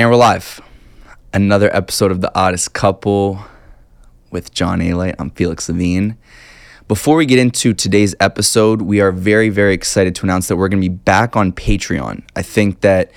And we're live. Another episode of The Oddest Couple with John Alite. I'm Felix Levine. Before we get into today's episode, we are very, very excited to announce that we're going to be back on Patreon. I think that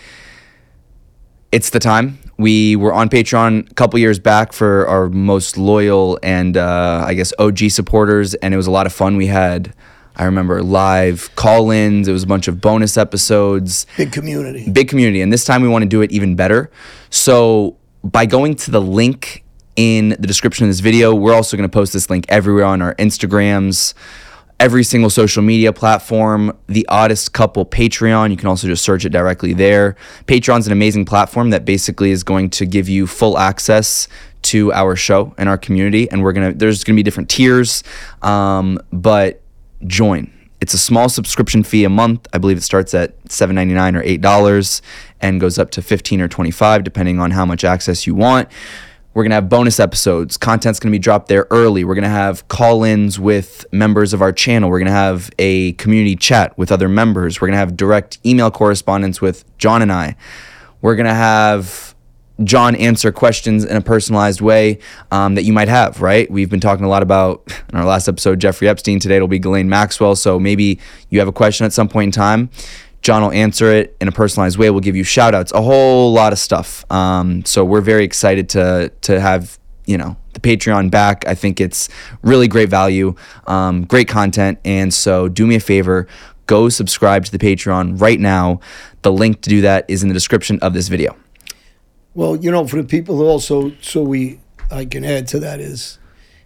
it's the time. We were on Patreon a couple years back for our most loyal and uh, I guess OG supporters, and it was a lot of fun. We had I remember live call ins. It was a bunch of bonus episodes. Big community. Big community. And this time we want to do it even better. So by going to the link in the description of this video, we're also going to post this link everywhere on our Instagrams, every single social media platform, the oddest couple Patreon. You can also just search it directly there. Patreon's an amazing platform that basically is going to give you full access to our show and our community. And we're gonna there's gonna be different tiers. Um, but join. It's a small subscription fee a month. I believe it starts at $7.99 or $8 and goes up to 15 or 25 depending on how much access you want. We're going to have bonus episodes. Content's going to be dropped there early. We're going to have call ins with members of our channel. We're going to have a community chat with other members. We're going to have direct email correspondence with John and I. We're going to have John answer questions in a personalized way um, that you might have, right? We've been talking a lot about in our last episode, Jeffrey Epstein. Today it'll be Ghislaine Maxwell. So maybe you have a question at some point in time. John will answer it in a personalized way. We'll give you shout outs, a whole lot of stuff. Um, so we're very excited to to have you know the Patreon back. I think it's really great value, um, great content, and so do me a favor, go subscribe to the Patreon right now. The link to do that is in the description of this video. Well, you know, for the people who also, so we, I can add to that is,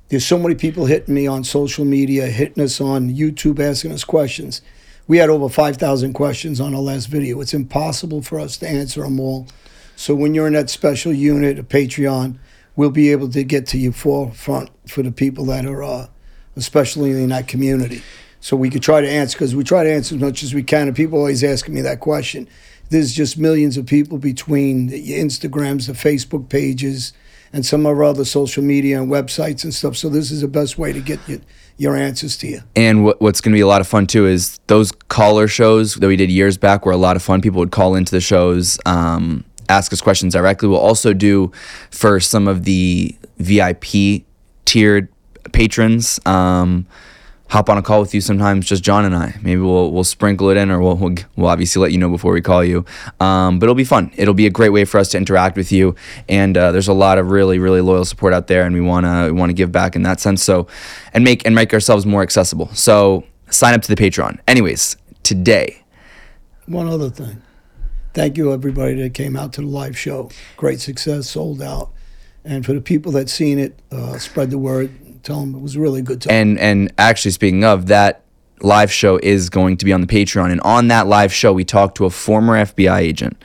there's so many people hitting me on social media, hitting us on YouTube, asking us questions. We had over 5,000 questions on our last video. It's impossible for us to answer them all. So when you're in that special unit, a Patreon, we'll be able to get to you forefront for the people that are, uh, especially in that community. So we could try to answer because we try to answer as much as we can. And people always asking me that question there's just millions of people between the Instagrams, the Facebook pages, and some of our other social media and websites and stuff. So this is the best way to get your, your answers to you. And what, what's going to be a lot of fun too is those caller shows that we did years back were a lot of fun. People would call into the shows, um, ask us questions directly. We'll also do for some of the VIP tiered patrons. Um, hop on a call with you sometimes, just John and I. Maybe we'll we'll sprinkle it in, or we'll we'll, we'll obviously let you know before we call you. Um, but it'll be fun. It'll be a great way for us to interact with you. And uh, there's a lot of really really loyal support out there, and we wanna we wanna give back in that sense. So, and make and make ourselves more accessible. So sign up to the Patreon. Anyways, today. One other thing. Thank you everybody that came out to the live show. Great success, sold out. And for the people that seen it, uh, spread the word tell them it was really good time. And and actually speaking of that live show is going to be on the Patreon and on that live show we talked to a former FBI agent.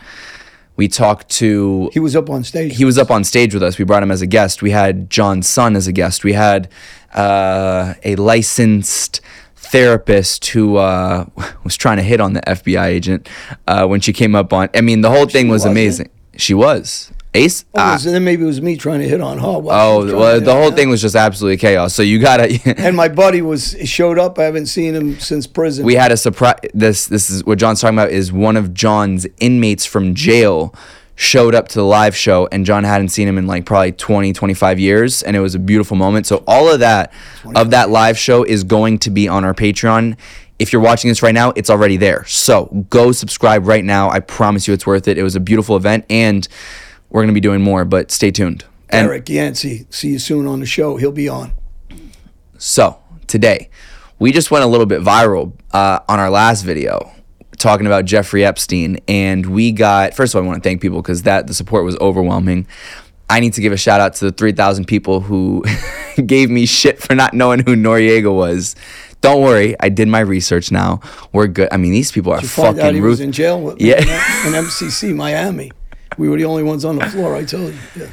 We talked to He was up on stage. He was up on stage with us. We brought him as a guest. We had John's son as a guest. We had uh, a licensed therapist who uh, was trying to hit on the FBI agent uh, when she came up on. I mean, the whole thing was amazing. She was. Ace. Oh, ah. then maybe it was me trying to hit on her. oh, well, the whole thing was just absolutely chaos. So you gotta. and my buddy was showed up. I haven't seen him since prison. We had a surprise. This this is what John's talking about. Is one of John's inmates from jail showed up to the live show and John hadn't seen him in like probably 20 25 years and it was a beautiful moment. So all of that of that live show is going to be on our Patreon. If you're watching this right now, it's already there. So go subscribe right now. I promise you it's worth it. It was a beautiful event and we're going to be doing more, but stay tuned. And Eric Yancey, see you soon on the show. He'll be on. So today, we just went a little bit viral uh, on our last video talking about Jeffrey Epstein, and we got. First of all, I want to thank people because that the support was overwhelming. I need to give a shout out to the 3,000 people who gave me shit for not knowing who Noriega was. Don't worry, I did my research now. We're good. I mean, these people are fucking find out he was in jail with yeah. in MCC Miami. We were the only ones on the floor. I tell you. Yeah.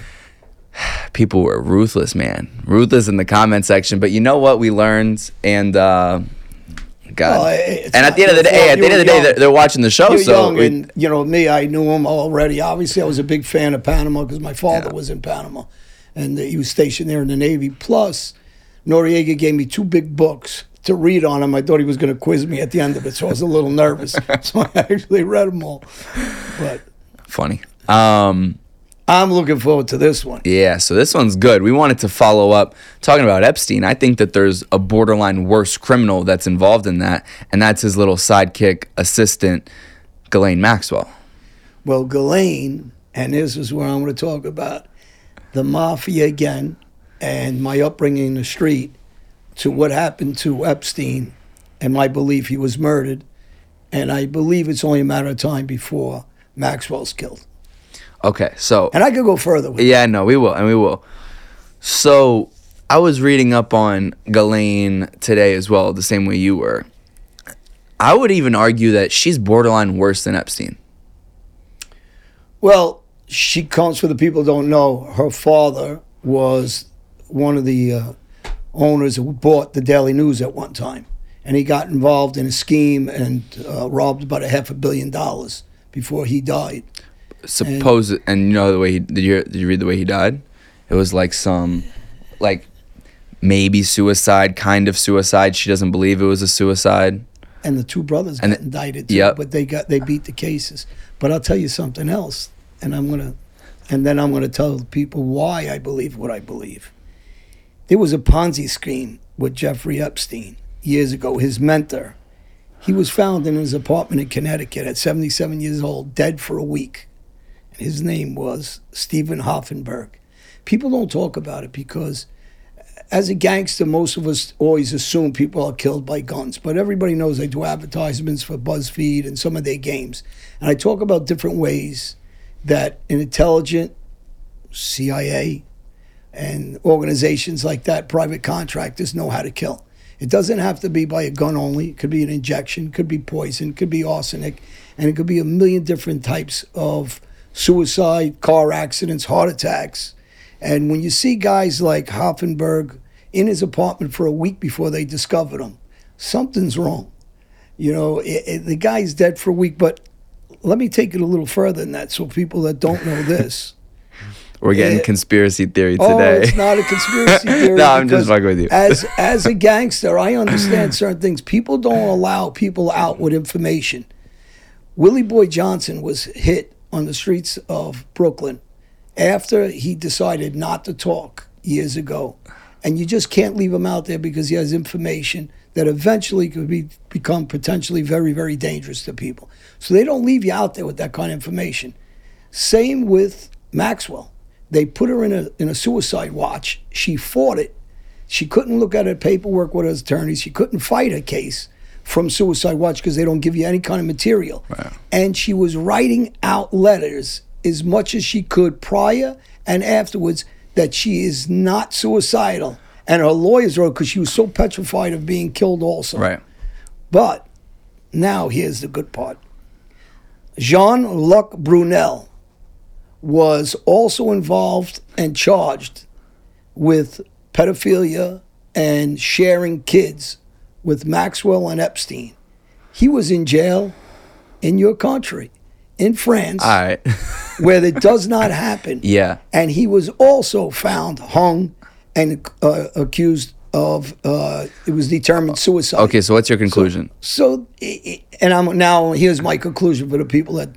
People were ruthless, man. Ruthless in the comment section. But you know what we learned, and uh, God. Well, and at the end of the day, at the end of the day, they're, they're watching the show. You're so young, we, and you know me, I knew him already. Obviously, I was a big fan of Panama because my father yeah. was in Panama, and he was stationed there in the Navy. Plus, Noriega gave me two big books to read on him. I thought he was going to quiz me at the end of it, so I was a little nervous. so I actually read them all. But funny. Um, I'm looking forward to this one. Yeah, so this one's good. We wanted to follow up talking about Epstein. I think that there's a borderline worse criminal that's involved in that, and that's his little sidekick assistant, Ghislaine Maxwell. Well, Ghislaine, and this is where I'm going to talk about the mafia again and my upbringing in the street to what happened to Epstein and my belief he was murdered. And I believe it's only a matter of time before Maxwell's killed. Okay, so And I could go further with Yeah, no, we will, and we will. So I was reading up on Ghislaine today as well, the same way you were. I would even argue that she's borderline worse than Epstein. Well, she comes for the people who don't know. Her father was one of the uh, owners who bought the Daily News at one time, and he got involved in a scheme and uh, robbed about a half a billion dollars before he died. Suppose and you know the way he did you did you read the way he died? It was like some like maybe suicide, kind of suicide. She doesn't believe it was a suicide. And the two brothers And got the- indicted, too, Yep. but they got they beat the cases. But I'll tell you something else, and I'm gonna, and then I'm gonna tell people why I believe what I believe. There was a Ponzi scheme with Jeffrey Epstein years ago. His mentor, he was found in his apartment in Connecticut at 77 years old, dead for a week. His name was Steven Hoffenberg. People don't talk about it because as a gangster, most of us always assume people are killed by guns, but everybody knows they do advertisements for BuzzFeed and some of their games. And I talk about different ways that an intelligent CIA and organizations like that, private contractors, know how to kill. It doesn't have to be by a gun only. It could be an injection, could be poison, could be arsenic, and it could be a million different types of suicide, car accidents, heart attacks. And when you see guys like Hoffenberg in his apartment for a week before they discovered him, something's wrong. You know, it, it, the guy's dead for a week, but let me take it a little further than that so people that don't know this. We're getting Yeah. conspiracy theory Oh, today. it's not a conspiracy theory. No, I'm just fucking with you. as as a gangster, I understand certain things. People don't allow people out with information. Willie Boy Johnson was hit on the streets of Brooklyn after he decided not to talk years ago. And you just can't leave him out there because he has information that eventually could be become potentially very, very dangerous to people. So they don't leave you out there with that kind of information. Same with Maxwell. They put her in a in a suicide watch. She fought it. She couldn't look at her paperwork with her attorneys. She couldn't fight a case from suicide watch because they don't give you any kind of material. And she was writing out letters as much as she could prior and afterwards that she is not suicidal. And her lawyers wrote because she was so petrified of being killed also. right. But now here's the good part. Jean Luc Brunel was also involved and charged with pedophilia and sharing kids with Maxwell and Epstein. He was in jail in your country, in France, All right. where it does not happen. yeah. And he was also found hung and uh, accused of, uh, it was determined suicide. Okay, so what's your conclusion? So, i- and I'm now here's my conclusion for the people that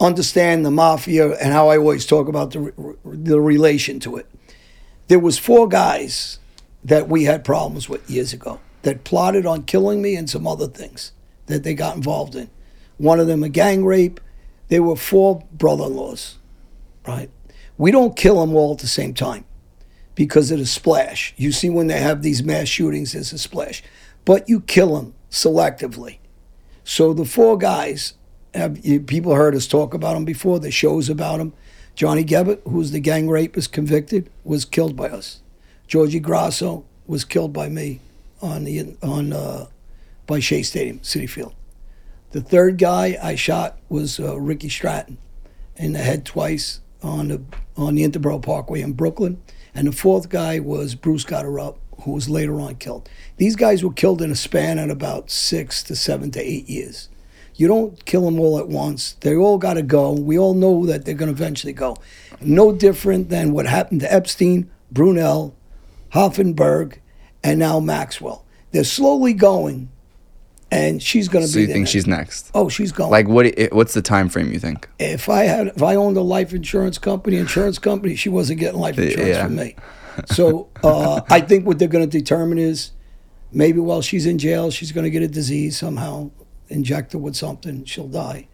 understand the mafia and how I always talk about the the relation to it. There was four guys that we had problems with years ago that plotted on killing me and some other things that they got involved in. One of them a gang rape. There were four brother-in-laws, right? We don't kill them all at the same time because of splash. You see, when they have these mass shootings, there's a splash, but you kill them selectively. So the four guys, have, people heard us talk about them before. The shows about them. Johnny Gebert, who's the gang rapist convicted, was killed by us. Georgie Grosso was killed by me on the on uh, by Shea Stadium, Citi Field. The third guy I shot was uh, Ricky Stratton in the head twice on the on the Interboro Parkway in Brooklyn. And the fourth guy was Bruce Gotterup, who was later on killed. These guys were killed in a span of about six to seven to eight years. You don't kill them all at once. They all got to go. We all know that they're going to eventually go. No different than what happened to Epstein, Brunel, Hoffenberg, and now Maxwell. They're slowly going and she's going to So be. you think next. she's next? Oh, she's going. Like what? What's the time frame you think? if I had, if I owned a life insurance company, insurance company, she wasn't getting life insurance yeah. from me. So uh, I think what they're going to determine is maybe while she's in jail, she's going to get a disease somehow, inject her with something, she'll die.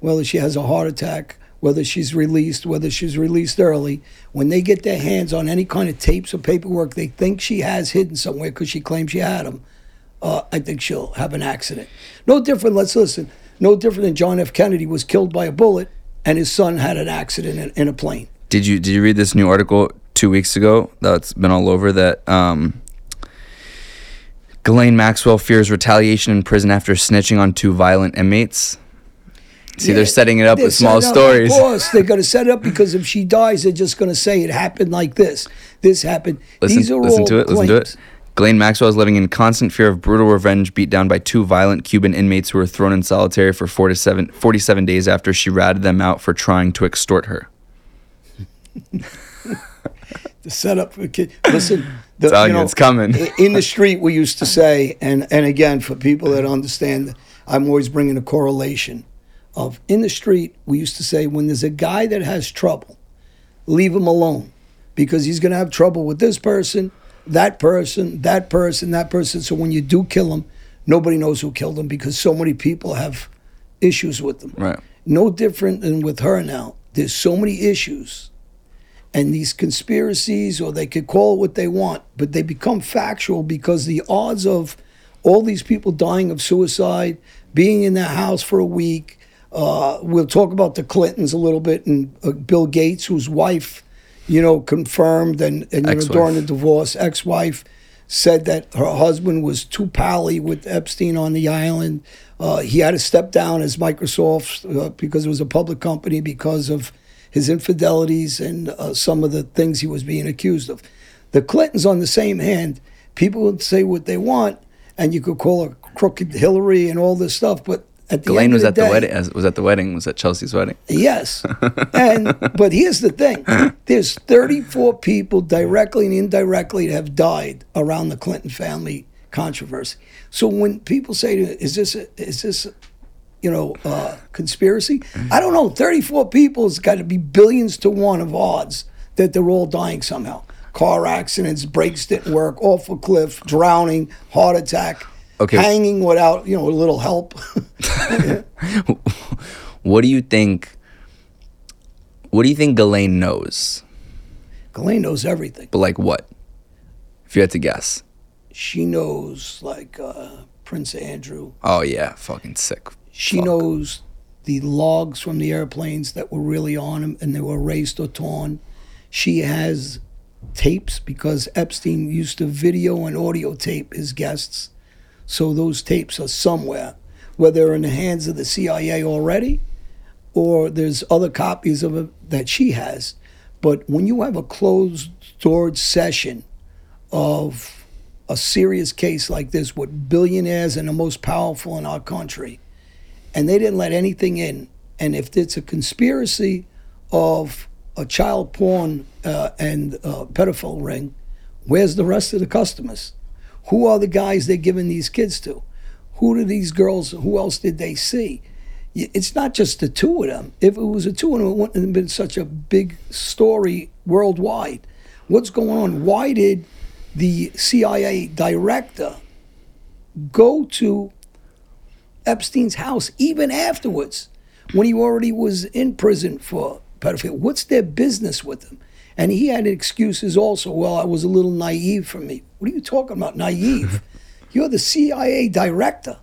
Whether she has a heart attack, whether she's released, whether she's released early, when they get their hands on any kind of tapes or paperwork they think she has hidden somewhere because she claims she had them, uh, I think she'll have an accident. No different, let's listen, no different than John F. Kennedy was killed by a bullet and his son had an accident in, in a plane. Did you did you read this new article two weeks ago that's been all over that um, Ghislaine Maxwell fears retaliation in prison after snitching on two violent inmates? See, they're setting it up with small stories. Of course, they're going to set it up because if she dies, they're just going to say it happened like this. This happened. Listen, These are listen all to it. Listen to it. claims. Ghislaine Maxwell is living in constant fear of brutal revenge, beat down by two violent Cuban inmates who were thrown in solitary for four to seven, 47 days after she ratted them out for trying to extort her. The setup for kid. Listen, the, Telling you, it's coming. In the street, we used to say, and and again, for people that understand, I'm always bringing a correlation of in the street. We used to say, when there's a guy that has trouble, leave him alone, because he's going to have trouble with this person, that person, that person, that person. So when you do kill him, nobody knows who killed him because so many people have issues with them. Right. No different than with her now. There's so many issues and these conspiracies, or they could call it what they want, but they become factual because the odds of all these people dying of suicide, being in their house for a week. Uh, we'll talk about the Clintons a little bit, and uh, Bill Gates, whose wife, you know, confirmed, and, and you know, during the divorce, ex-wife said that her husband was too pally with Epstein on the island. Uh, he had to step down as Microsoft uh, because it was a public company because of his infidelities and uh, some of the things he was being accused of. The Clintons, on the same hand, people would say what they want, and you could call her crooked Hillary and all this stuff, but at the end was of at the, the wedding. Was at the wedding. Was at Chelsea's wedding. Yes. And but here's the thing. There's 34 people directly and indirectly that have died around the Clinton family controversy. So when people say to is this a, is this a, you know uh, conspiracy? I don't know. 34 people has got to be billions to one of odds that they're all dying somehow. Car accidents, brakes didn't work, off a cliff, drowning, heart attack, Okay. hanging without you know a little help. What do you think? What do you think Ghislaine knows? Ghislaine knows everything. But like what? If you had to guess. she knows like uh, Prince Andrew. Oh yeah, fucking sick. She Fuck. knows the logs from the airplanes that were really on him and they were erased or torn. She has tapes because Epstein used to video and audio tape his guests. So those tapes are somewhere, whether in the hands of the CIA already or there's other copies of it that she has. But when you have a closed door session of a serious case like this with billionaires and the most powerful in our country, and they didn't let anything in. And if it's a conspiracy of a child porn uh, and uh, pedophile ring, where's the rest of the customers? Who are the guys they're giving these kids to? Who do these girls? Who else did they see? It's not just the two of them. If it was the two of them, it wouldn't have been such a big story worldwide. What's going on? Why did the CIA director go to Epstein's house even afterwards when he already was in prison for pedophilia. What's their business with him? And he had excuses also. Well, I was a little naive for me. What are you talking about, naive? You're the CIA director.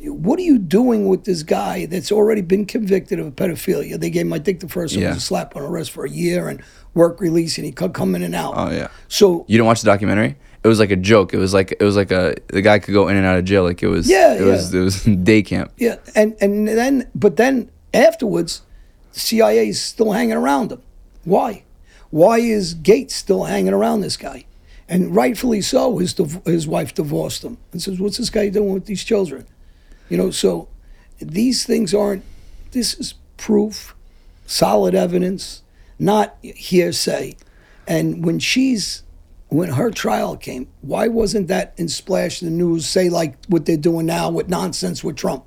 What are you doing with this guy that's already been convicted of a pedophilia? They gave him, I think the first one Yeah. was a slap on the wrist for a year and work release, and he could come in and out. Oh yeah. So You didn't watch the documentary? It was like a joke. It was like it was like a the guy could go in and out of jail. Like it was. Yeah, It was it was day camp. Yeah, and and then but then afterwards, the CIA is still hanging around him. Why? Why is Gates still hanging around this guy? And rightfully so. His his wife divorced him and says, "What's this guy doing with these children?" You know. So these things aren't. This is proof, solid evidence, not hearsay. And when she's when her trial came, why wasn't that in Splash the News? Say like what they're doing now with nonsense with Trump.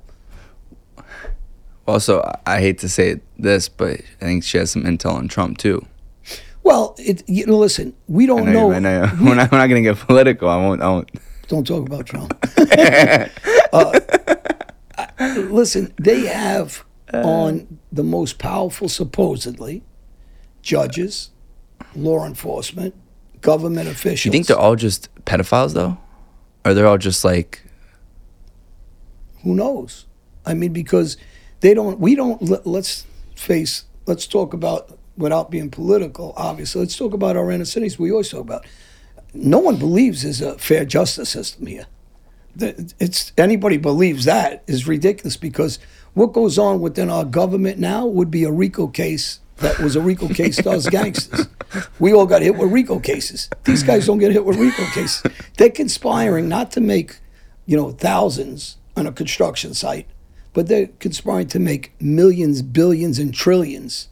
Also, I hate to say this, but I think she has some intel on Trump too. Well, it, you know, listen, we don't know, know. you- I know. We're not, we're not going to get political. I won't. I won't. Don't talk about Trump. uh, I- listen, they have on the most powerful, supposedly, judges, law enforcement, government officials. You think they're all just pedophiles though, or they're all just like? who knows? I mean, because they don't, we don't, let, let's face, let's talk about, without being political, obviously, let's talk about our inner cities. We always talk about. No one believes there's a fair justice system here. It's anybody believes that is ridiculous because what goes on within our government now would be a RICO case that was a RICO case to us gangsters. We all got hit with RICO cases. These guys don't get hit with RICO cases. They're conspiring not to make, you know, thousands on a construction site, but they're conspiring to make millions, billions, and trillions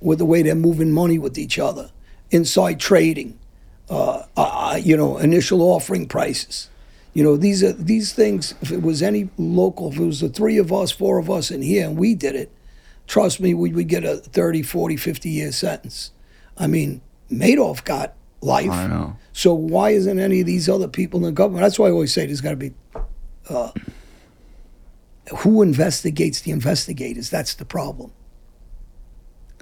with the way they're moving money with each other, inside trading, uh, uh, you know, initial offering prices. You know, these are these things. If it was any local, if it was the three of us, four of us in here, and we did it, trust me, we would get a 30, 40, 50 year sentence. I mean, Madoff got life. I know. So why isn't any of these other people in the government? That's why I always say there's got to be. Uh, who investigates the investigators? That's the problem.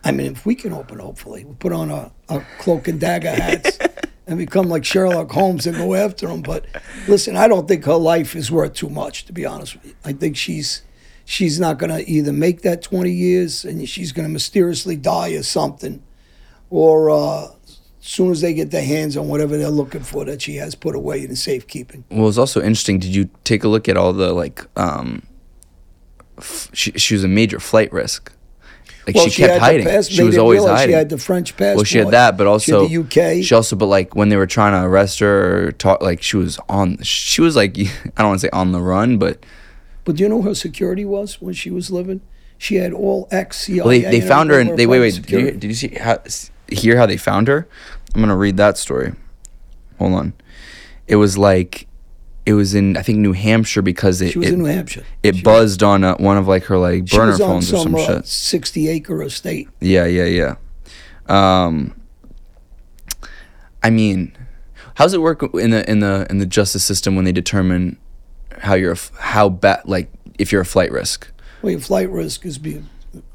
I mean, if we can open, hopefully, we put on our, our cloak and dagger hats and become like Sherlock Holmes and go after them. But listen, I don't think her life is worth too much, to be honest with you. I think she's she's not going to either make that 20 years and she's going to mysteriously die or something, or uh, as soon as they get their hands on whatever they're looking for that she has put away in safekeeping. Well, it's also interesting. Did you take a look at all the like? um f- she, she was a major flight risk. Like Well, she kept had the hiding. pass- she was always hiding. She had the French passport. well, she had that, but She also the UK. She also, but like when they were trying to arrest her or talk, like she was on. She was like, I don't want to say on the run, but But do you know her security was when she was living? She had all ex CIA. well, they, they found her and they wait wait. Did you, did you see how hear how they found her? I'm gonna read that story. Hold on. It was like, it was in I think New Hampshire because it She was it, in New Hampshire. it She- buzzed on uh one of like her like burner was on phones or some some uh, shit. sixty acre estate. Yeah, yeah, yeah. Um, I mean, how's it work in the in the in the justice system when they determine how you're a how bad like if you're a flight risk? Well, your flight risk is be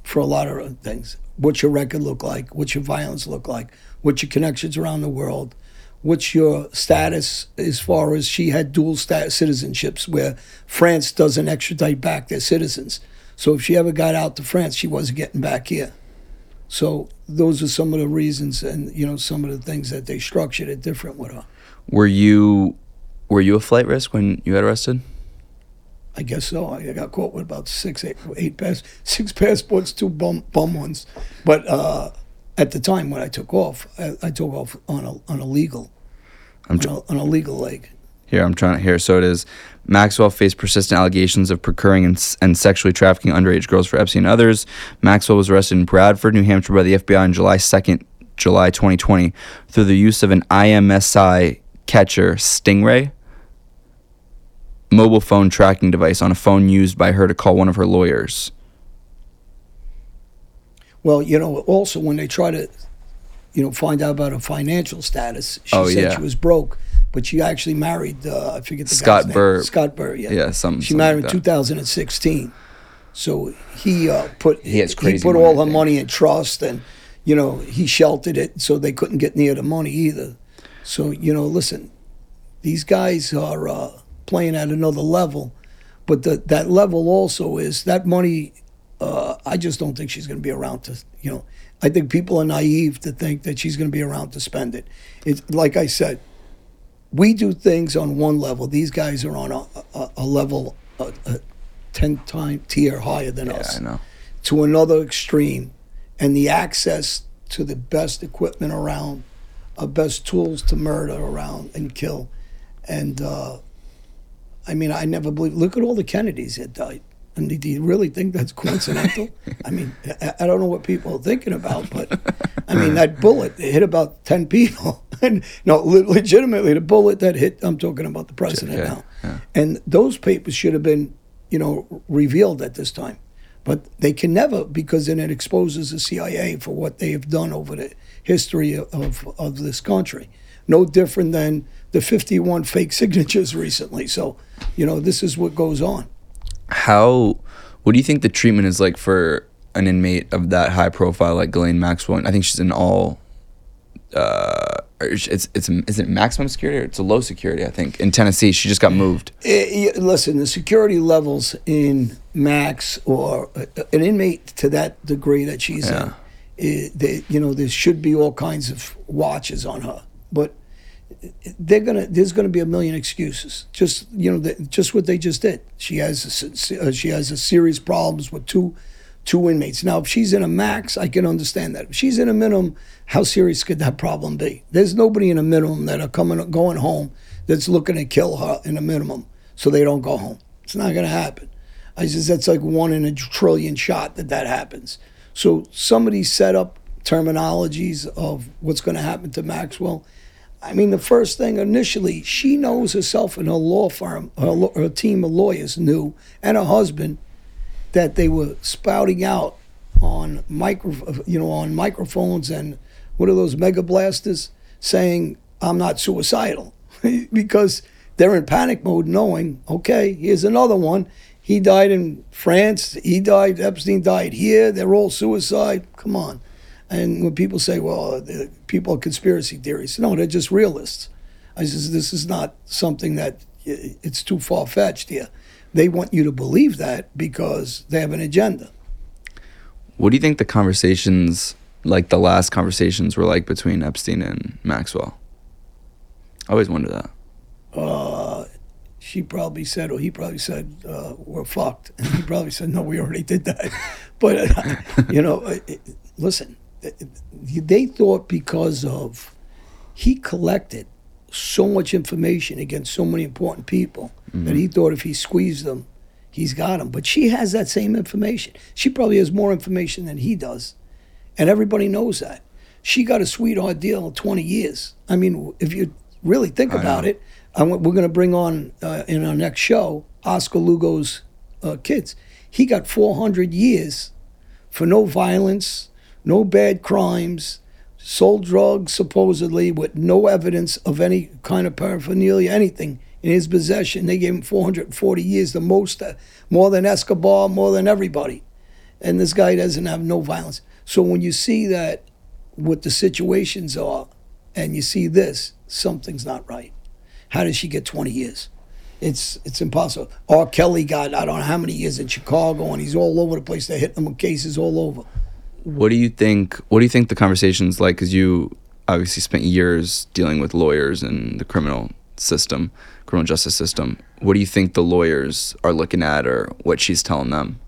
for a lot of things. What's your record look like? What's your violence look like? What's your connections around the world? What's your status as far as she had dual citizenships where France doesn't extradite back their citizens. So if she ever got out to France, she wasn't getting back here. So those are some of the reasons and you know some of the things that they structured it different with her. Were you were you a flight risk when you got arrested? I guess so. I got caught with about six, eight, eight pass, six passports, two bum, bum ones. But uh, at the time when I took off, I, I took off on a on a legal, I'm on a, on a legal leg. Here, I'm trying to here. So it is. Maxwell faced persistent allegations of procuring and, and sexually trafficking underage girls for Epstein and others. Maxwell was arrested in Bradford, New Hampshire, by the FBI on July 2nd, July 2020, through the use of an IMSI catcher Stingray mobile phone tracking device on a phone used by her to call one of her lawyers. Well, you know, also when they try to, you know, find out about her financial status, she Oh, said yeah. she was broke, but she actually married. Uh, I forget the Scott guy's name. Burr. Scott Burr. Yeah. Yeah, some- She something married like in 2016. So he uh, put He has crazy put money, all her money in trust, and you know he sheltered it so they couldn't get near the money either. So you know, listen, these guys are uh, playing at another level, but the, that level also is that money. Uh, I just don't think she's going to be around to you know. I think people are naive to think that she's going to be around to spend it. It's like I said, we do things on one level. These guys are on a, a, a level, a, a ten time tier higher than Yeah, us I know. to another extreme, and the access to the best equipment around, uh, best tools to murder around and kill, and uh, I mean, I never believe. Look at all the Kennedys that died. And do you really think that's coincidental? I mean, I, don't know what people are thinking about, but I mean, that bullet hit about 10 people. and no, legitimately, the bullet that hit. I'm talking about the president Okay, now, yeah. and those papers should have been, you know, revealed at this time, but they can never because then it exposes the CIA for what they have done over the history of, of this country. No different than the 51 fake signatures recently. So, you know, this is what goes on. How? What do you think the treatment is like for an inmate of that high profile, like Ghislaine Maxwell? I think she's in all. Uh, it's it's is it maximum security or it's a low security? I think in Tennessee she just got moved. Eh, eh, listen, the security levels in Max or uh, an inmate to that degree that she's Yeah. in, eh, they, you know, there should be all kinds of watches on her, but they're gonna. There's gonna be a million excuses. Just you know, the, just what they just did. She has a, uh, she has a serious problems with two two inmates. Now, if she's in a max, I can understand that. If she's in a minimum, how serious could that problem be? There's nobody in a minimum that are coming going home that's looking to kill her in a minimum, so they don't go home. It's not gonna happen. I says that's like one in a trillion shot that that happens. So somebody set up terminologies of what's going to happen to Maxwell. I mean, the first thing initially, she knows herself and her law firm, her, her team of lawyers knew, and her husband, that they were spouting out on micro, you know, on microphones and what are those mega blasters saying, "I'm not suicidal," because they're in panic mode, knowing, okay, here's another one. He died in France. He died. Epstein died here. They're all suicide. Come on. And when people say, well, the people are conspiracy theories, no, they're just realists. I says, this is not something that it's too far fetched here. They want you to believe that because they have an agenda. What do you think the conversations, like the last conversations, were like between Epstein and Maxwell? I always wonder that. Uh, she probably said, or he probably said, uh, we're fucked. And he probably said, no, we already did that. But, uh, you know, listen, they thought because of, he collected so much information against so many important people that he thought if he squeezed them, he's got them. But she has that same information. She probably has more information than he does. And everybody knows that. She got a sweetheart deal of 20 years. I mean, if you really think I about know. it, I we're going to bring on uh, in our next show Oscar Lugo's uh, kids. He got 400 years for no violence, no bad crimes, sold drugs supposedly with no evidence of any kind of paraphernalia, anything in his possession. They gave him 440 years, the most, uh, more than Escobar, more than everybody. And this guy doesn't have no violence. So when you see that, what the situations are, and you see this, something's not right. How does she get 20 years? It's it's impossible. R. Kelly got I don't know how many years in Chicago, and he's all over the place. They're hitting him with cases all over. What do you think? What do you think the conversations like? Because you obviously spent years dealing with lawyers and the criminal system, criminal justice system. What do you think the lawyers are looking at, or what she's telling them?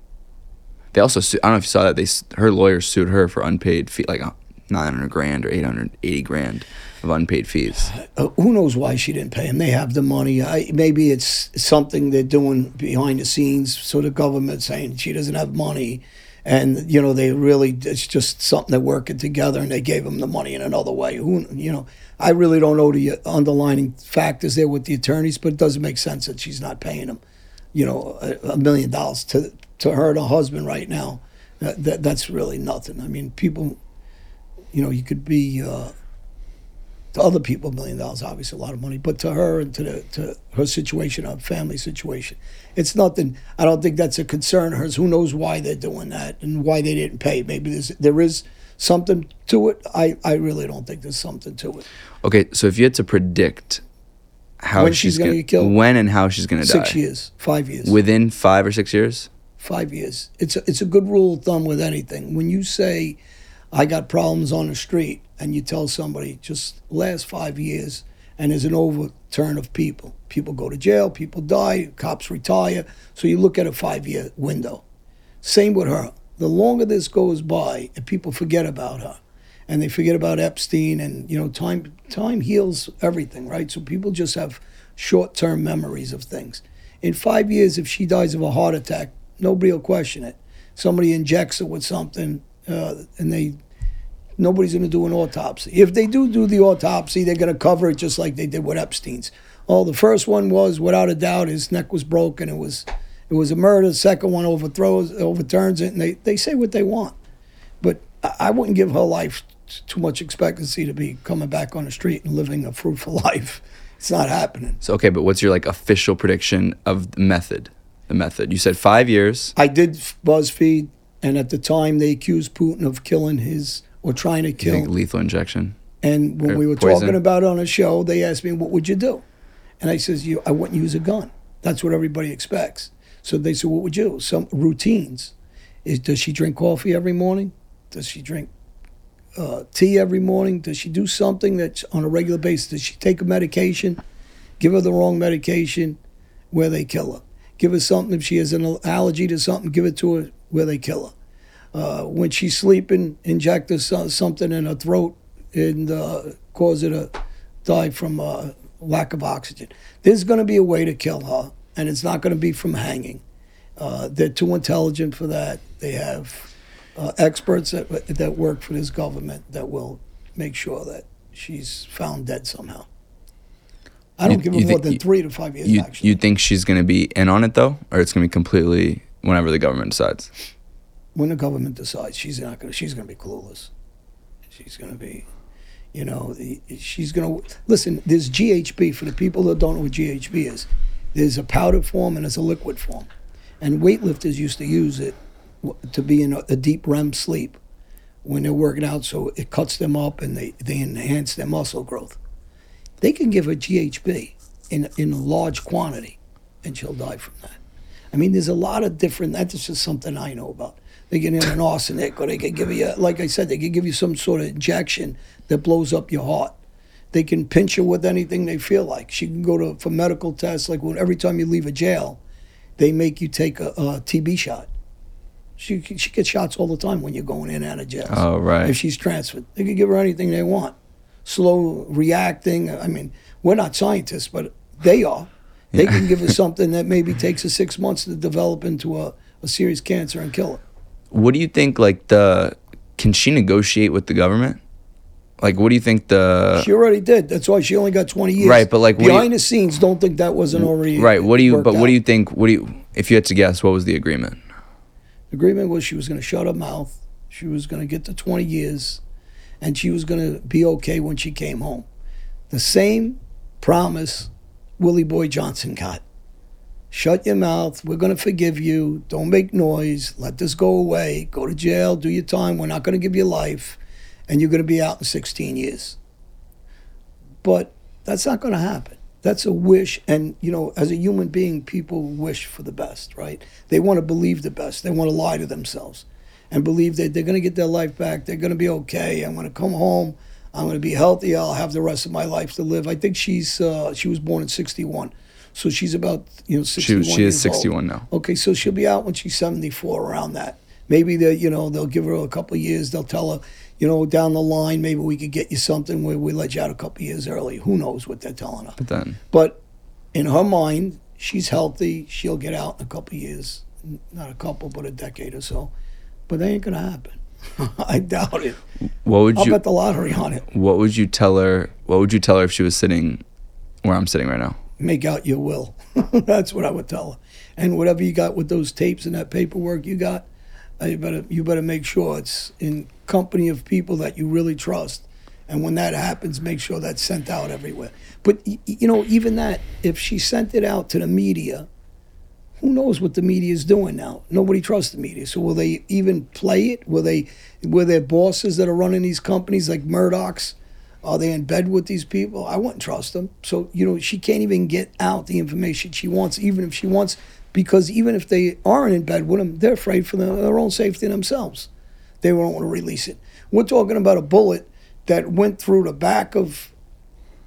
They also, su- I don't know if you saw that they her lawyers sued her for unpaid fee, like nine hundred grand or eight hundred eighty grand of unpaid fees. Uh, who knows why she didn't pay him? They have the money. I, maybe it's something they're doing behind the scenes. So the government saying she doesn't have money, and you know they really it's just something they're working together, and they gave him the money in another way. Who you know? I really don't know the underlining factors there with the attorneys, but it doesn't make sense that she's not paying them. You know, a, a million dollars to to her and her husband right now. That, that that's really nothing. I mean, people. You know, you could be. Uh, to other people, a million dollars, obviously a lot of money, but to her and to the, to her situation, her family situation, it's nothing. I don't think that's a concern of hers. Who knows why they're doing that and why they didn't pay? Maybe there's there is something to it. I, I really don't think there's something to it. Okay, so if you had to predict how When she's, she's gonna gonna get killed? when and how she's gonna Six die, years, five years, within five or six years. five years. It's a, it's a good rule of thumb with anything. When you say, I got problems on the street, and you tell somebody just last five years, and there's an overturn of people. People go to jail, people die, cops retire. So you look at a five year window. Same with her. The longer this goes by, and people forget about her, and they forget about Epstein, and you know, time time heals everything, right? So people just have short term memories of things. In five years, if she dies of a heart attack, nobody will question it. Somebody injects her with something, uh, and they Nobody's going to do an autopsy. If they do do the autopsy, they're going to cover it just like they did with Epstein's. Oh, the first one was without a doubt his neck was broken. It was it was a murder. The second one overthrows overturns it, and they, they say what they want. But I, I wouldn't give her life t- too much expectancy to be coming back on the street and living a fruitful life. It's not happening. So okay, but what's your like official prediction of the method? The method. You said five years. I did BuzzFeed, and at the time they accused Putin of killing his or trying to kill. lethal injection? And when Or we were poison? talking about it on a show, they asked me, "What would you do?" And I says, "You, I wouldn't use a gun. That's what everybody expects." So they said, "What would you?" do?" Some routines. Is does she drink coffee every morning? Does she drink uh, tea every morning? Does she do something that's on a regular basis? Does she take a medication? Give her the wrong medication, where they kill her. Give her something if she has an allergy to something. Give it to her where they kill her. Uh, when she's sleeping, inject her so- something in her throat and uh, cause her to die from uh, lack of oxygen. There's going to be a way to kill her, and it's not going to be from hanging. Uh, they're too intelligent for that. They have uh, experts that, that work for this government that will make sure that she's found dead somehow. I don't You- give you her more than you- three to five years, You actually. you think she's gonna be in on it though, or it's gonna be completely whenever the government decides? when the government decides she's not going to she's going to be clueless. She's going to be you know she's going to listen there's ghb for the people that don't know what ghb is there's a powder form and there's a liquid form. And weightlifters used to use it to be in a, a deep rem sleep when they're working out so it cuts them up and they, they enhance their muscle growth they can give her ghb in, in a large quantity and she'll die from that I mean, there's a lot of different. That's just something I know about. They can in an arsenic, or they can give you, like I said, they can give you some sort of injection that blows up your heart. They can pinch you with anything they feel like. She can go to for medical tests. Like when every time you leave a jail, they make you take a, a TB shot. She she gets shots all the time when you're going in and out of jail. Oh right. If she's transferred, they can give her anything they want. Slow reacting. I mean, we're not scientists, but they are. They can give us something that maybe takes us six months to develop into a, a serious cancer and kill it. What do you think? Like the can she negotiate with the government? Like what do you think the She already did. That's why she only got 20 years. Right, but like, do you- behind the scenes, don't think that wasn't mm, already right? What do you? But what out. do you think? What do you? If you had to guess, what was the agreement? The agreement was she was going to shut her mouth. She was going to get to 20 years, and she was going to be okay when she came home. The same promise Willie Boy Johnson got. Shut your mouth. We're going to forgive you. Don't make noise. Let this go away. Go to jail. Do your time. We're not going to give you life. And you're going to be out in 16 years. But that's not going to happen. That's a wish. And, you know, as a human being, people wish for the best, right? They want to believe the best. They want to lie to themselves and believe that they're going to get their life back. They're going to be okay. I'm going to come home. I'm going to be healthy. I'll have the rest of my life to live. I think she's uh, she was born in '61, so she's about you know She 61. she is years old. 61 now. Okay, so she'll be out when she's 74, around that. Maybe they, you know, they'll give her a couple of years. They'll tell her, you know, down the line, maybe we could get you something where we let you out a couple of years early. Who knows what they're telling her? But then But in her mind, she's healthy. She'll get out in a couple of years, not a couple, but a decade or so. But that ain't gonna happen. I doubt it. what would I'll you? bet the lottery on it. What would you tell her? What would you tell her if she was sitting where I'm sitting right now? Make out your will. That's what I would tell her. And whatever you got with those tapes and that paperwork you got, uh, you better you better make sure it's in company of people that you really trust. And when that happens, make sure that's sent out everywhere. But you know, even that, if she sent it out to the media, who knows what the media is doing now? Nobody trusts the media. So will they even play it? Will they? Will their bosses that are running these companies like Murdoch's? Are they in bed with these people? I wouldn't trust them. So you know, she can't even get out the information she wants, even if she wants, because even if they aren't in bed with them, they're afraid for their, own safety themselves. They won't want to release it. We're talking about a bullet that went through the back of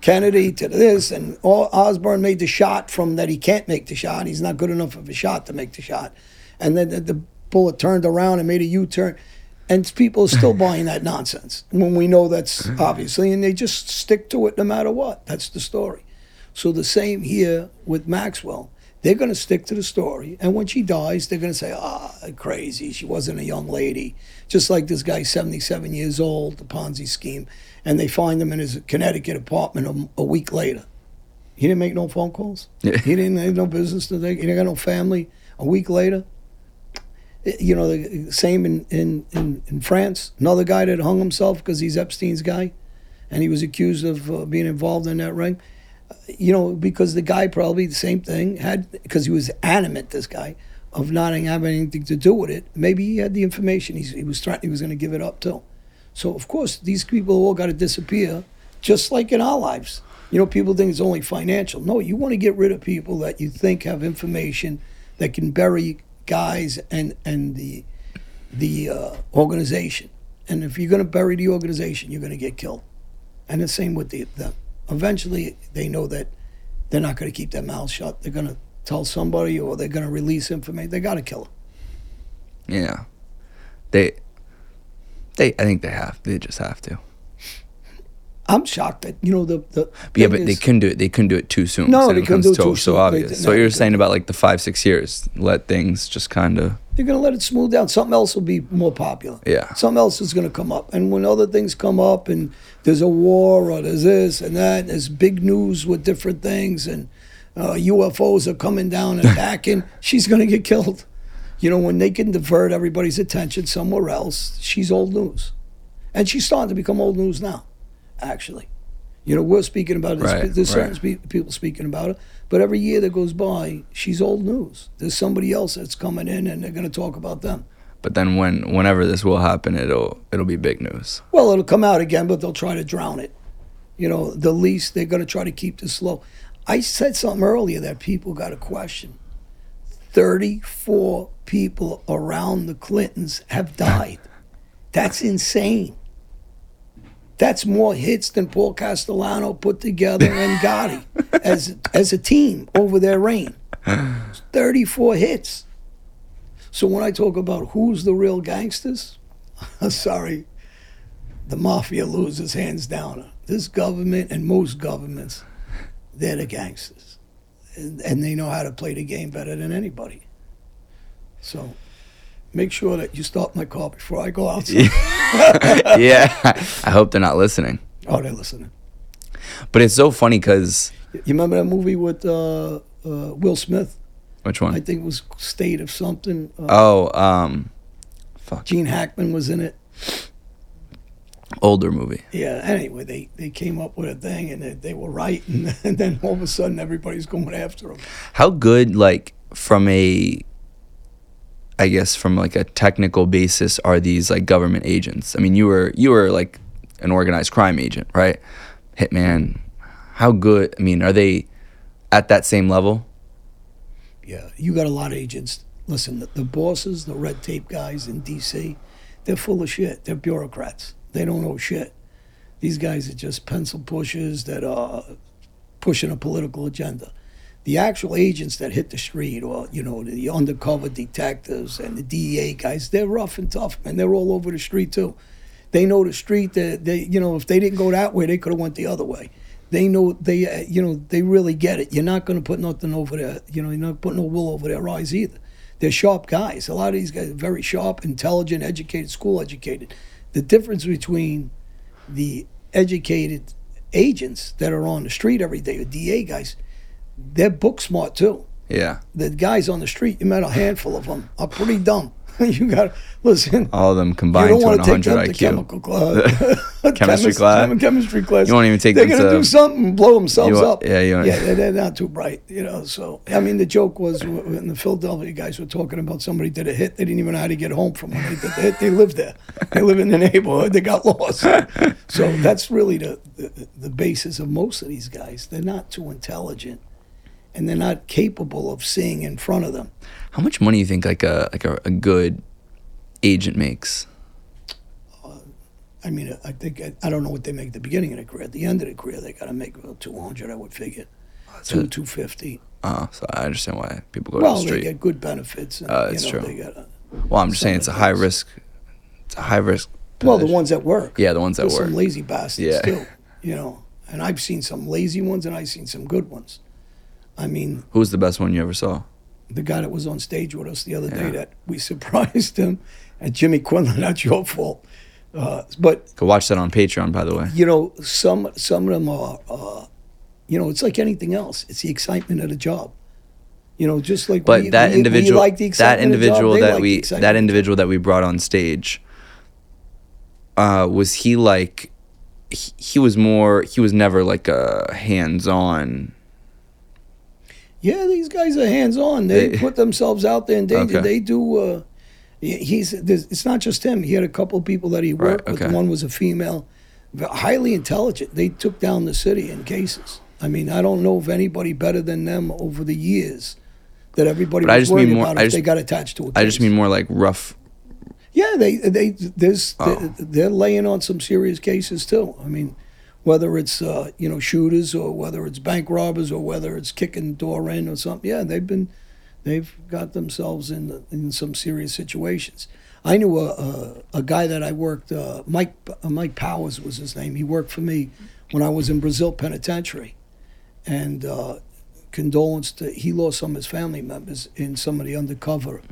Kennedy to this, and all, Osborne made the shot from that he can't make the shot. He's not good enough of a shot to make the shot. And then the, the bullet turned around and made a U turn. And people are still buying that nonsense when we know that's obviously, and they just stick to it no matter what. That's the story. So the same here with Maxwell. They're going to stick to the story. And when she dies, they're going to say, ah, crazy. She wasn't a young lady. Just like this guy, 77 years old, the Ponzi scheme, and they find him in his Connecticut apartment a, a week later. He didn't make no phone calls. He didn't have no business to take. He didn't got no family. A week later, Eh, you know, the same in, in, in, in France. Another guy that hung himself because he's Epstein's guy, and he was accused of uh, being involved in that ring. Uh, You know, because the guy probably the same thing had because he was animate. This guy of not having anything to do with it. Maybe he had the information. He was trying. He was going to give it up too. So of course, these people all got to disappear, just like in our lives. You know, people think it's only financial. No, you want to get rid of people that you think have information that can bury guys and and the the uh, organization. And if you're going to bury the organization, you're going to get killed. And the same with the them. Eventually, they know that they're not going to keep their mouths shut. They're going to tell somebody, or they're going to release information. They got to kill him. Yeah. They they I think they have. They just have to. I'm shocked that you know the the. Yeah, but they is- couldn't do it. They couldn't do it too soon. No, they couldn't do it so, too so soon. They obvious. did- so no, you're saying about like the five six years, let things just kind of They're going to let it smooth down. Something else will be more popular. Yeah. Something else is going to come up. And when other things come up and there's a war or there's this and that, there's big news with different things and uh, UFOs are coming down and attacking, she's going to get killed. You know, when they can divert everybody's attention somewhere else, she's old news. And she's starting to become old news now, actually. You know, we're speaking about it. There's, Right, there's certain right. spe- people speaking about it. But every year that goes by, she's old news. There's somebody else that's coming in and they're going to talk about them. but then when whenever this will happen, it'll it'll be big news. Well, it'll come out again, but they'll try to drown it. You know, the least they're going to try to keep this low. I said something earlier that people got to question. 34 people around the Clintons have died. That's insane. That's more hits than Paul Castellano put together and Gotti as as a team over their reign. 34 hits. So when I talk about who's the real gangsters, sorry, the mafia loses hands down. This government and most governments, they're the gangsters. And, and they know how to play the game better than anybody. So make sure that you stop my car before I go outside. yeah, I hope they're not listening. oh, they're listening. But it's so funny because You remember that movie with uh, uh, Will Smith? which one? I think it was State of Something. Uh, Oh, um, fuck, Gene Hackman was in it. Older movie. Yeah. Anyway, they, they came up with a thing and they, they were right, and, and then all of a sudden everybody's going after them. How good, like, from a, I guess, from like a technical basis, are these like government agents? I mean, you were you were like an organized crime agent, right? Hitman. How good? I mean, are they at that same level? Yeah, you got a lot of agents. Listen, the, the bosses, the red tape guys in D.C., they're full of shit. They're bureaucrats. They don't know shit. These guys are just pencil pushers that are pushing a political agenda. The actual agents that hit the street, or you know, the undercover detectives and the DEA guys, they're rough and tough, and they're all over the street too. They know the street. They, they you know, if they didn't go that way, they could have went the other way. They know they, uh, you know, they really get it. You're not going to put nothing over there. You know, you're not putting no wool over their eyes either. They're sharp guys. A lot of these guys are very sharp, intelligent, educated, school educated. The difference between the educated agents that are on the street every day, the DA guys, they're book smart too. Yeah, The guys on the street, you met a handful of them, are pretty dumb. you got to listen. all of them You combined don't to want to take 100 them to IQ. chemical class, Chemistry class? chemistry class. You won't even take They're them gonna to- do something, and blow themselves You up. yeah, you yeah, they're, they're not too bright, you know. So I mean, the joke was when the Philadelphia guys were talking about somebody did a hit, they didn't even know how to get home from when they did the hit. They lived there. They live in the neighborhood. They got lost. So that's really the, the the basis of most of these guys. They're not too intelligent, and they're not capable of seeing in front of them. How much money do you think like a like a, a good agent makes? I mean, I think I, I don't know what they make at the beginning of the career. At the end of the career, they got to make about two hundred. I would figure two two fifty. Uh, so I understand why people go Well, to the they street. get good benefits. And, Uh, that's you know, true. They got well, I'm just saying it's a high risk. It's a high risk. well, the ones that work. Yeah, the ones that There's work. some lazy bastards Yeah. too. You know, and I've seen some lazy ones, and I've seen some good ones. I mean, Who's the best one you ever saw? The guy that was on stage with us the other day that we surprised him, and Jimmy Quinlan. That's your fault. Uh, but Go watch that on Patreon, by the way. you know, some some of them are, uh, you know, it's like anything else. It's the excitement of the job. You know, just like But we, that we, we individual, like the that excitement of the job, individual that we, that the job. individual that we brought on stage, uh, was he like? He, he was more. He was never like a hands-on. Yeah, these guys are hands on. They They- put themselves out there in danger. Okay. They do. Uh, he's. It's not just him. He had a couple of people that he Right, worked with. One was a female, highly intelligent. They took down the city in cases. I mean, I don't know of anybody better than them over the years that everybody But I was just mean more- about I if just- they got attached to it. I just mean more like rough. Yeah, they they there's Oh. they're laying on some serious cases too. I mean, whether it's uh, you know shooters or whether it's bank robbers or whether it's kicking door in or something. Yeah, they've been they've got themselves in in some serious situations. I knew a a, a guy that I worked uh, Mike uh, Mike Powers was his name. He worked for me when I was in Brazil Penitentiary, and uh, condolence to he lost some of his family members in some of the undercover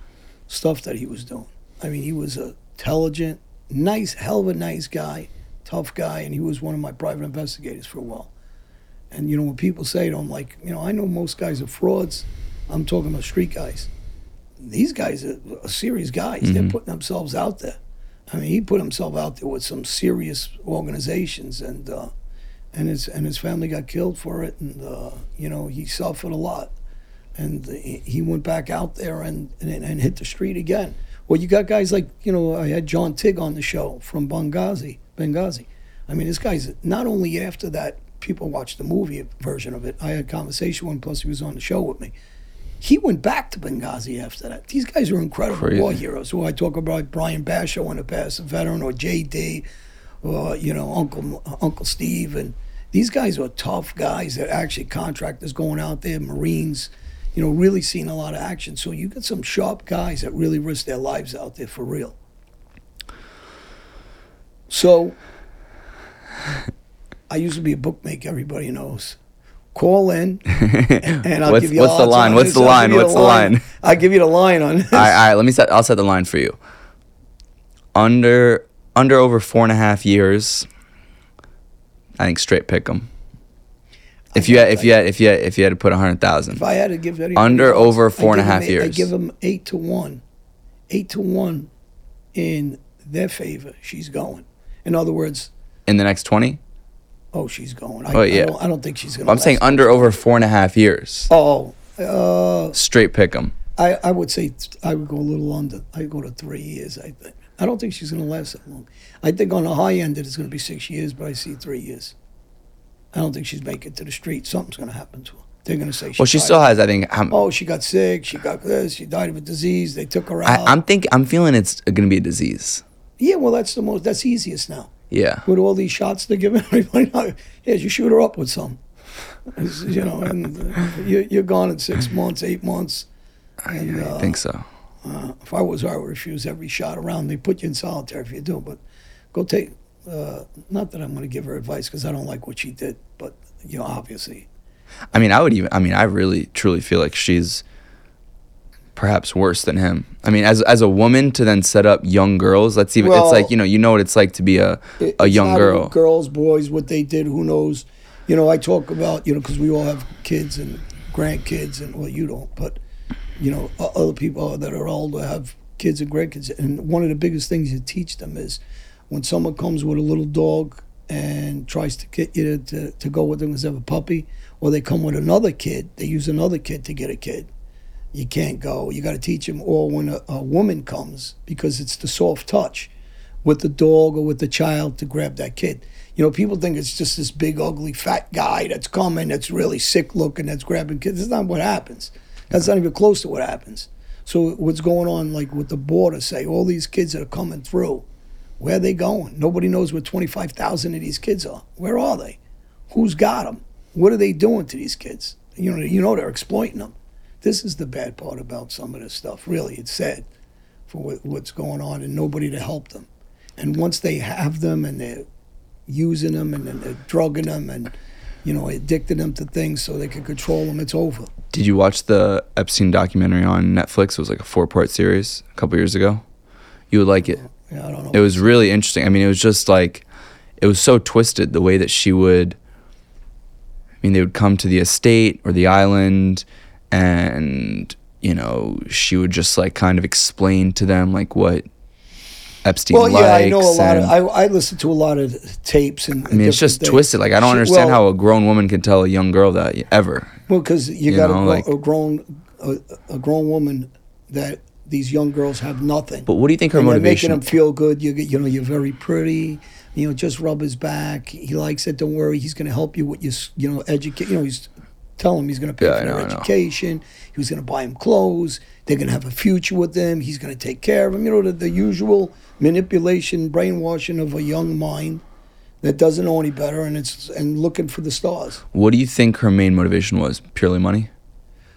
stuff that he was doing. I mean, he was a intelligent, nice, hell of a nice guy, tough guy, and he was one of my private investigators for a while. And you know, when people say to him, like, you know, I know most guys are frauds. I'm talking about street guys. These guys are, are serious guys. They're Mhm. putting themselves out there. I mean, he put himself out there with some serious organizations, and uh, and his and his family got killed for it, and uh, you know, he suffered a lot. And he went back out there and, and and hit the street again. Well, you got guys like you know I had John Tig on the show from Benghazi. Benghazi. I mean, this guy's not only after that people watched the movie version of it. I had a conversation with him. Plus, he was on the show with me. He went back to Benghazi after that. These guys are incredible Crazy. war heroes. Who I talk about Brian Basho in the past, a veteran, or JD, or you know Uncle Uncle Steve, and these guys are tough guys that actually contractors going out there, Marines you know, really seeing a lot of action. So you got some sharp guys that really risk their lives out there for real. So I used to be a bookmaker, everybody knows. Call in and, and I'll What's- give you what's the line? What's the line? What's the line? I'll give you the line on this. all right, all right. Let me set. I'll set the line for you. Under under over four and a half years. I think straight pick 'em. If you had, if you had, if you had, if you had to put a hundred thousand, If I had to give anybody Under, odds, over four and a half eight- years. I give them eight to one, eight to one, in their favor. She's going. In other words, in the next twenty, oh, she's going. I, Oh, yeah. I, don't, I don't think she's going. to. I'm saying under over four and a half years. Oh, uh, Straight pick 'em. I, I would say th- I would go a little under. I go to three years. I think. I don't think she's going to last that long. I think on the high end it is going to be six years, but I see three years. I don't think she's making it to the street. Something's going to happen to her. They're going to say. she Well, she died. still has. I think. I'm, Oh, she got sick. She got this. She died of a disease. They took her out. I'm thinking. I'm feeling it's gonna be a disease. Yeah, well, that's the most. That's easiest now. Yeah. With all these shots they're giving everybody, now, yeah, you shoot her up with some. It's, you know, and uh, you're, you're gone in six months, eight months. And, I uh, think so. Uh, if I was her, I would refuse every shot around. They put you in solitary if you do, but go take. Uh, not that I'm going to give her advice because I don't like what she did, but you know, obviously, I mean, I would even. I mean, I really, truly feel like she's perhaps worse than him. I mean, as as a woman to then set up young girls. Let's even. Well- it's like you know, you know what it's like to be a It- a young girl. Girls, boys, what they did, who knows? You know, I talk about you know because we all have kids and grandkids, and well, you don't, but you know, other people that are older have kids and grandkids, and one of the biggest things you teach them is when someone comes with a little dog and tries to get you to, to go with them because they have a puppy, or they come with another kid, they use another kid to get a kid. You can't go. You got to teach them. Or when a, a woman comes, because it's the soft touch with the dog or with the child to grab that kid. You know, people think it's just this big, ugly, fat guy that's coming, that's really sick looking, that's grabbing kids. That's not what happens. That's not even close to what happens. So what's going on, like with the border, say all these kids that are coming through, where are they going? Nobody knows where 25,000 of these kids are. Where are they? Who's got them? What are they doing to these kids? You know, you know they're exploiting them. This is the bad part about some of this stuff. Really, it's sad for what, what's going on and nobody to help them. And once they have them and they're using them and then they're drugging them and you know, addicting them to things so they can control them. It's over. Did you watch the Epstein documentary on Netflix? It was like a four part series a couple years ago. You would like it. Yeah, I don't know. It was really interesting. I mean, it was just like, it was so twisted the way that she would. I mean, they would come to the estate or the island, and you know, she would just like kind of explain to them like what Epstein well, likes. yeah, I know a lot. Of, I I listen to a lot of tapes and. I mean, it's just twisted. Like I don't understand how a grown woman can tell a young girl that ever. Well, because you, You got know, a, like- a grown a, a grown woman that these young girls have nothing. But what do you think her and they're making motivation? him feel good. You you know you're very pretty. You know, just rub his back. He likes it. Don't worry. He's going to help you with your, you know, educate. You know, he's telling him he's going to pay Yeah, for know, their education. He was going to buy him clothes. They're going to have a future with them. He's going to take care of him. You know, the, the usual manipulation, brainwashing of a young mind that doesn't know any better and it's and looking for the stars. What do you think her main motivation was? Purely money?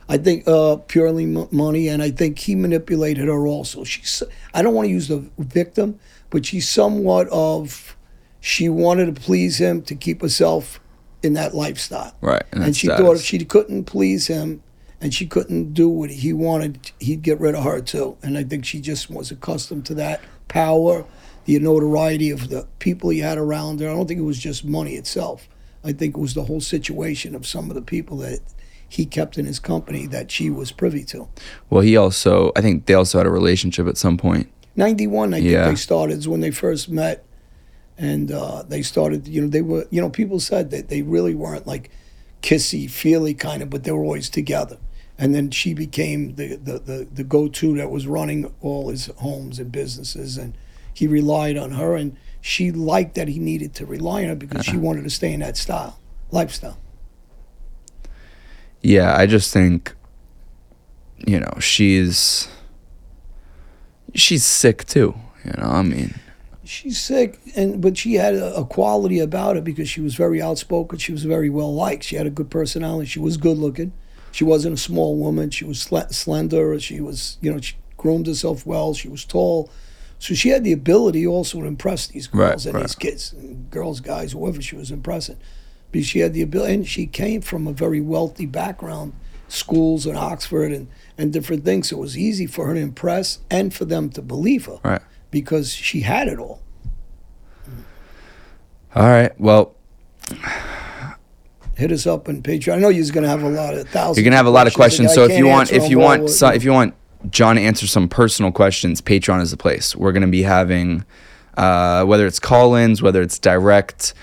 I think uh, purely m- money, and I think he manipulated her also. She's I don't want to use the victim, but she's somewhat of she wanted to please him to keep herself in that lifestyle, Right. And, and she thought if she couldn't please him and she couldn't do what he wanted, he'd get rid of her too. And I think she just was accustomed to that power, the notoriety of the people he had around her. I don't think it was just money itself. I think it was the whole situation of some of the people that he kept in his company that she was privy to. Well, he also, I think they also had a relationship at some point. 91, I think they started is when they first met. And uh, they started, you know, they were, you know, people said that they really weren't like kissy, feely kind of, but they were always together. And then she became the, the, the, the go to that was running all his homes and businesses. And he relied on her. And she liked that he needed to rely on her because she wanted to stay in that style, lifestyle. Yeah, I just think, you know, she's, she's sick too. You know, I mean, she's sick and but she had a, a quality about her because she was very outspoken. She was very well liked she had a good personality. She was good looking she wasn't a small woman. She was sle- slender. She was you know she groomed herself well. She was tall. So she had the ability also to impress these girls Right, and right. these kids and girls guys whoever she was impressing. Because she had the ability and she came from a very wealthy background schools in oxford and, and different things. So it was easy for her to impress and for them to believe her. Right. Because she had it all All right. Well, hit us up on Patreon. I know you're going to have a lot of thousands. you're gonna have a lot of questions. So if you want, if you want, so, if you want John to answer some personal questions, Patreon is the place. We're gonna be having, uh, whether it's call-ins, whether it's direct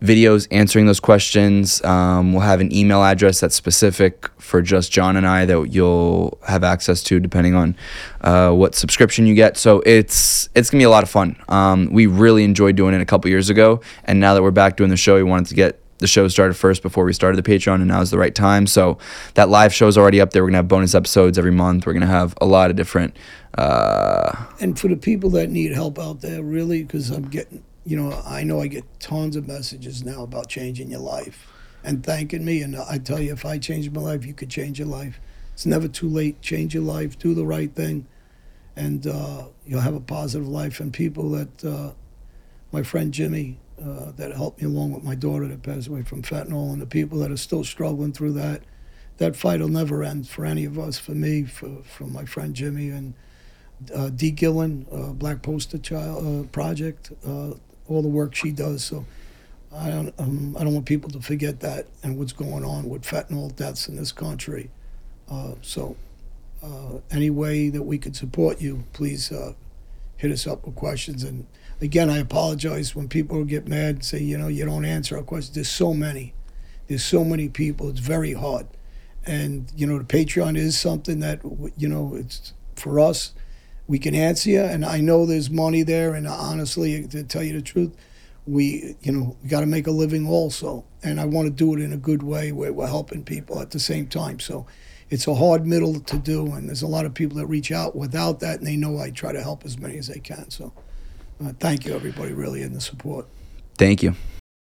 videos answering those questions. Um, we'll have an email address that's specific for just John and I that you'll have access to depending on uh, what subscription you get. So it's it's gonna be a lot of fun. Um, we really enjoyed doing it a couple years ago, and now that we're back doing the show, we wanted to get the show started first before we started the Patreon, and now is the right time. So that live show is already up there. We're gonna have bonus episodes every month. We're gonna have a lot of different. Uh, and for the people that need help out there, really, because I'm getting, you know, I know I get tons of messages now about changing your life and thanking me. And I tell you, if I changed my life, you could change your life. It's never too late. Change your life. Do the right thing, and uh, you'll have a positive life. And people that, uh, my friend Jimmy, uh, that helped me along with my daughter that passed away from fentanyl, and the people that are still struggling through that. That fight will never end for any of us. For me, for for my friend Jimmy, and uh, Dee Gillen, uh, Black Poster Child uh, Project, uh, all the work she does. So I don't, um, I don't want people to forget that and what's going on with fentanyl deaths in this country. Uh, so uh, any way that we could support you, please uh, hit us up with questions. And again, I apologize when people get mad and say, you know, you don't answer our questions. There's so many. There's so many people. It's very hard. And, you know, the Patreon is something that, you know, it's for us we can answer you and i know there's money there and honestly to tell you the truth we you know we got to make a living also and i want to do it in a good way where we're helping people at the same time. So it's a hard middle to do and there's a lot of people that reach out without that and they know i try to help as many as they can. So uh, thank you everybody really in the support. Thank you.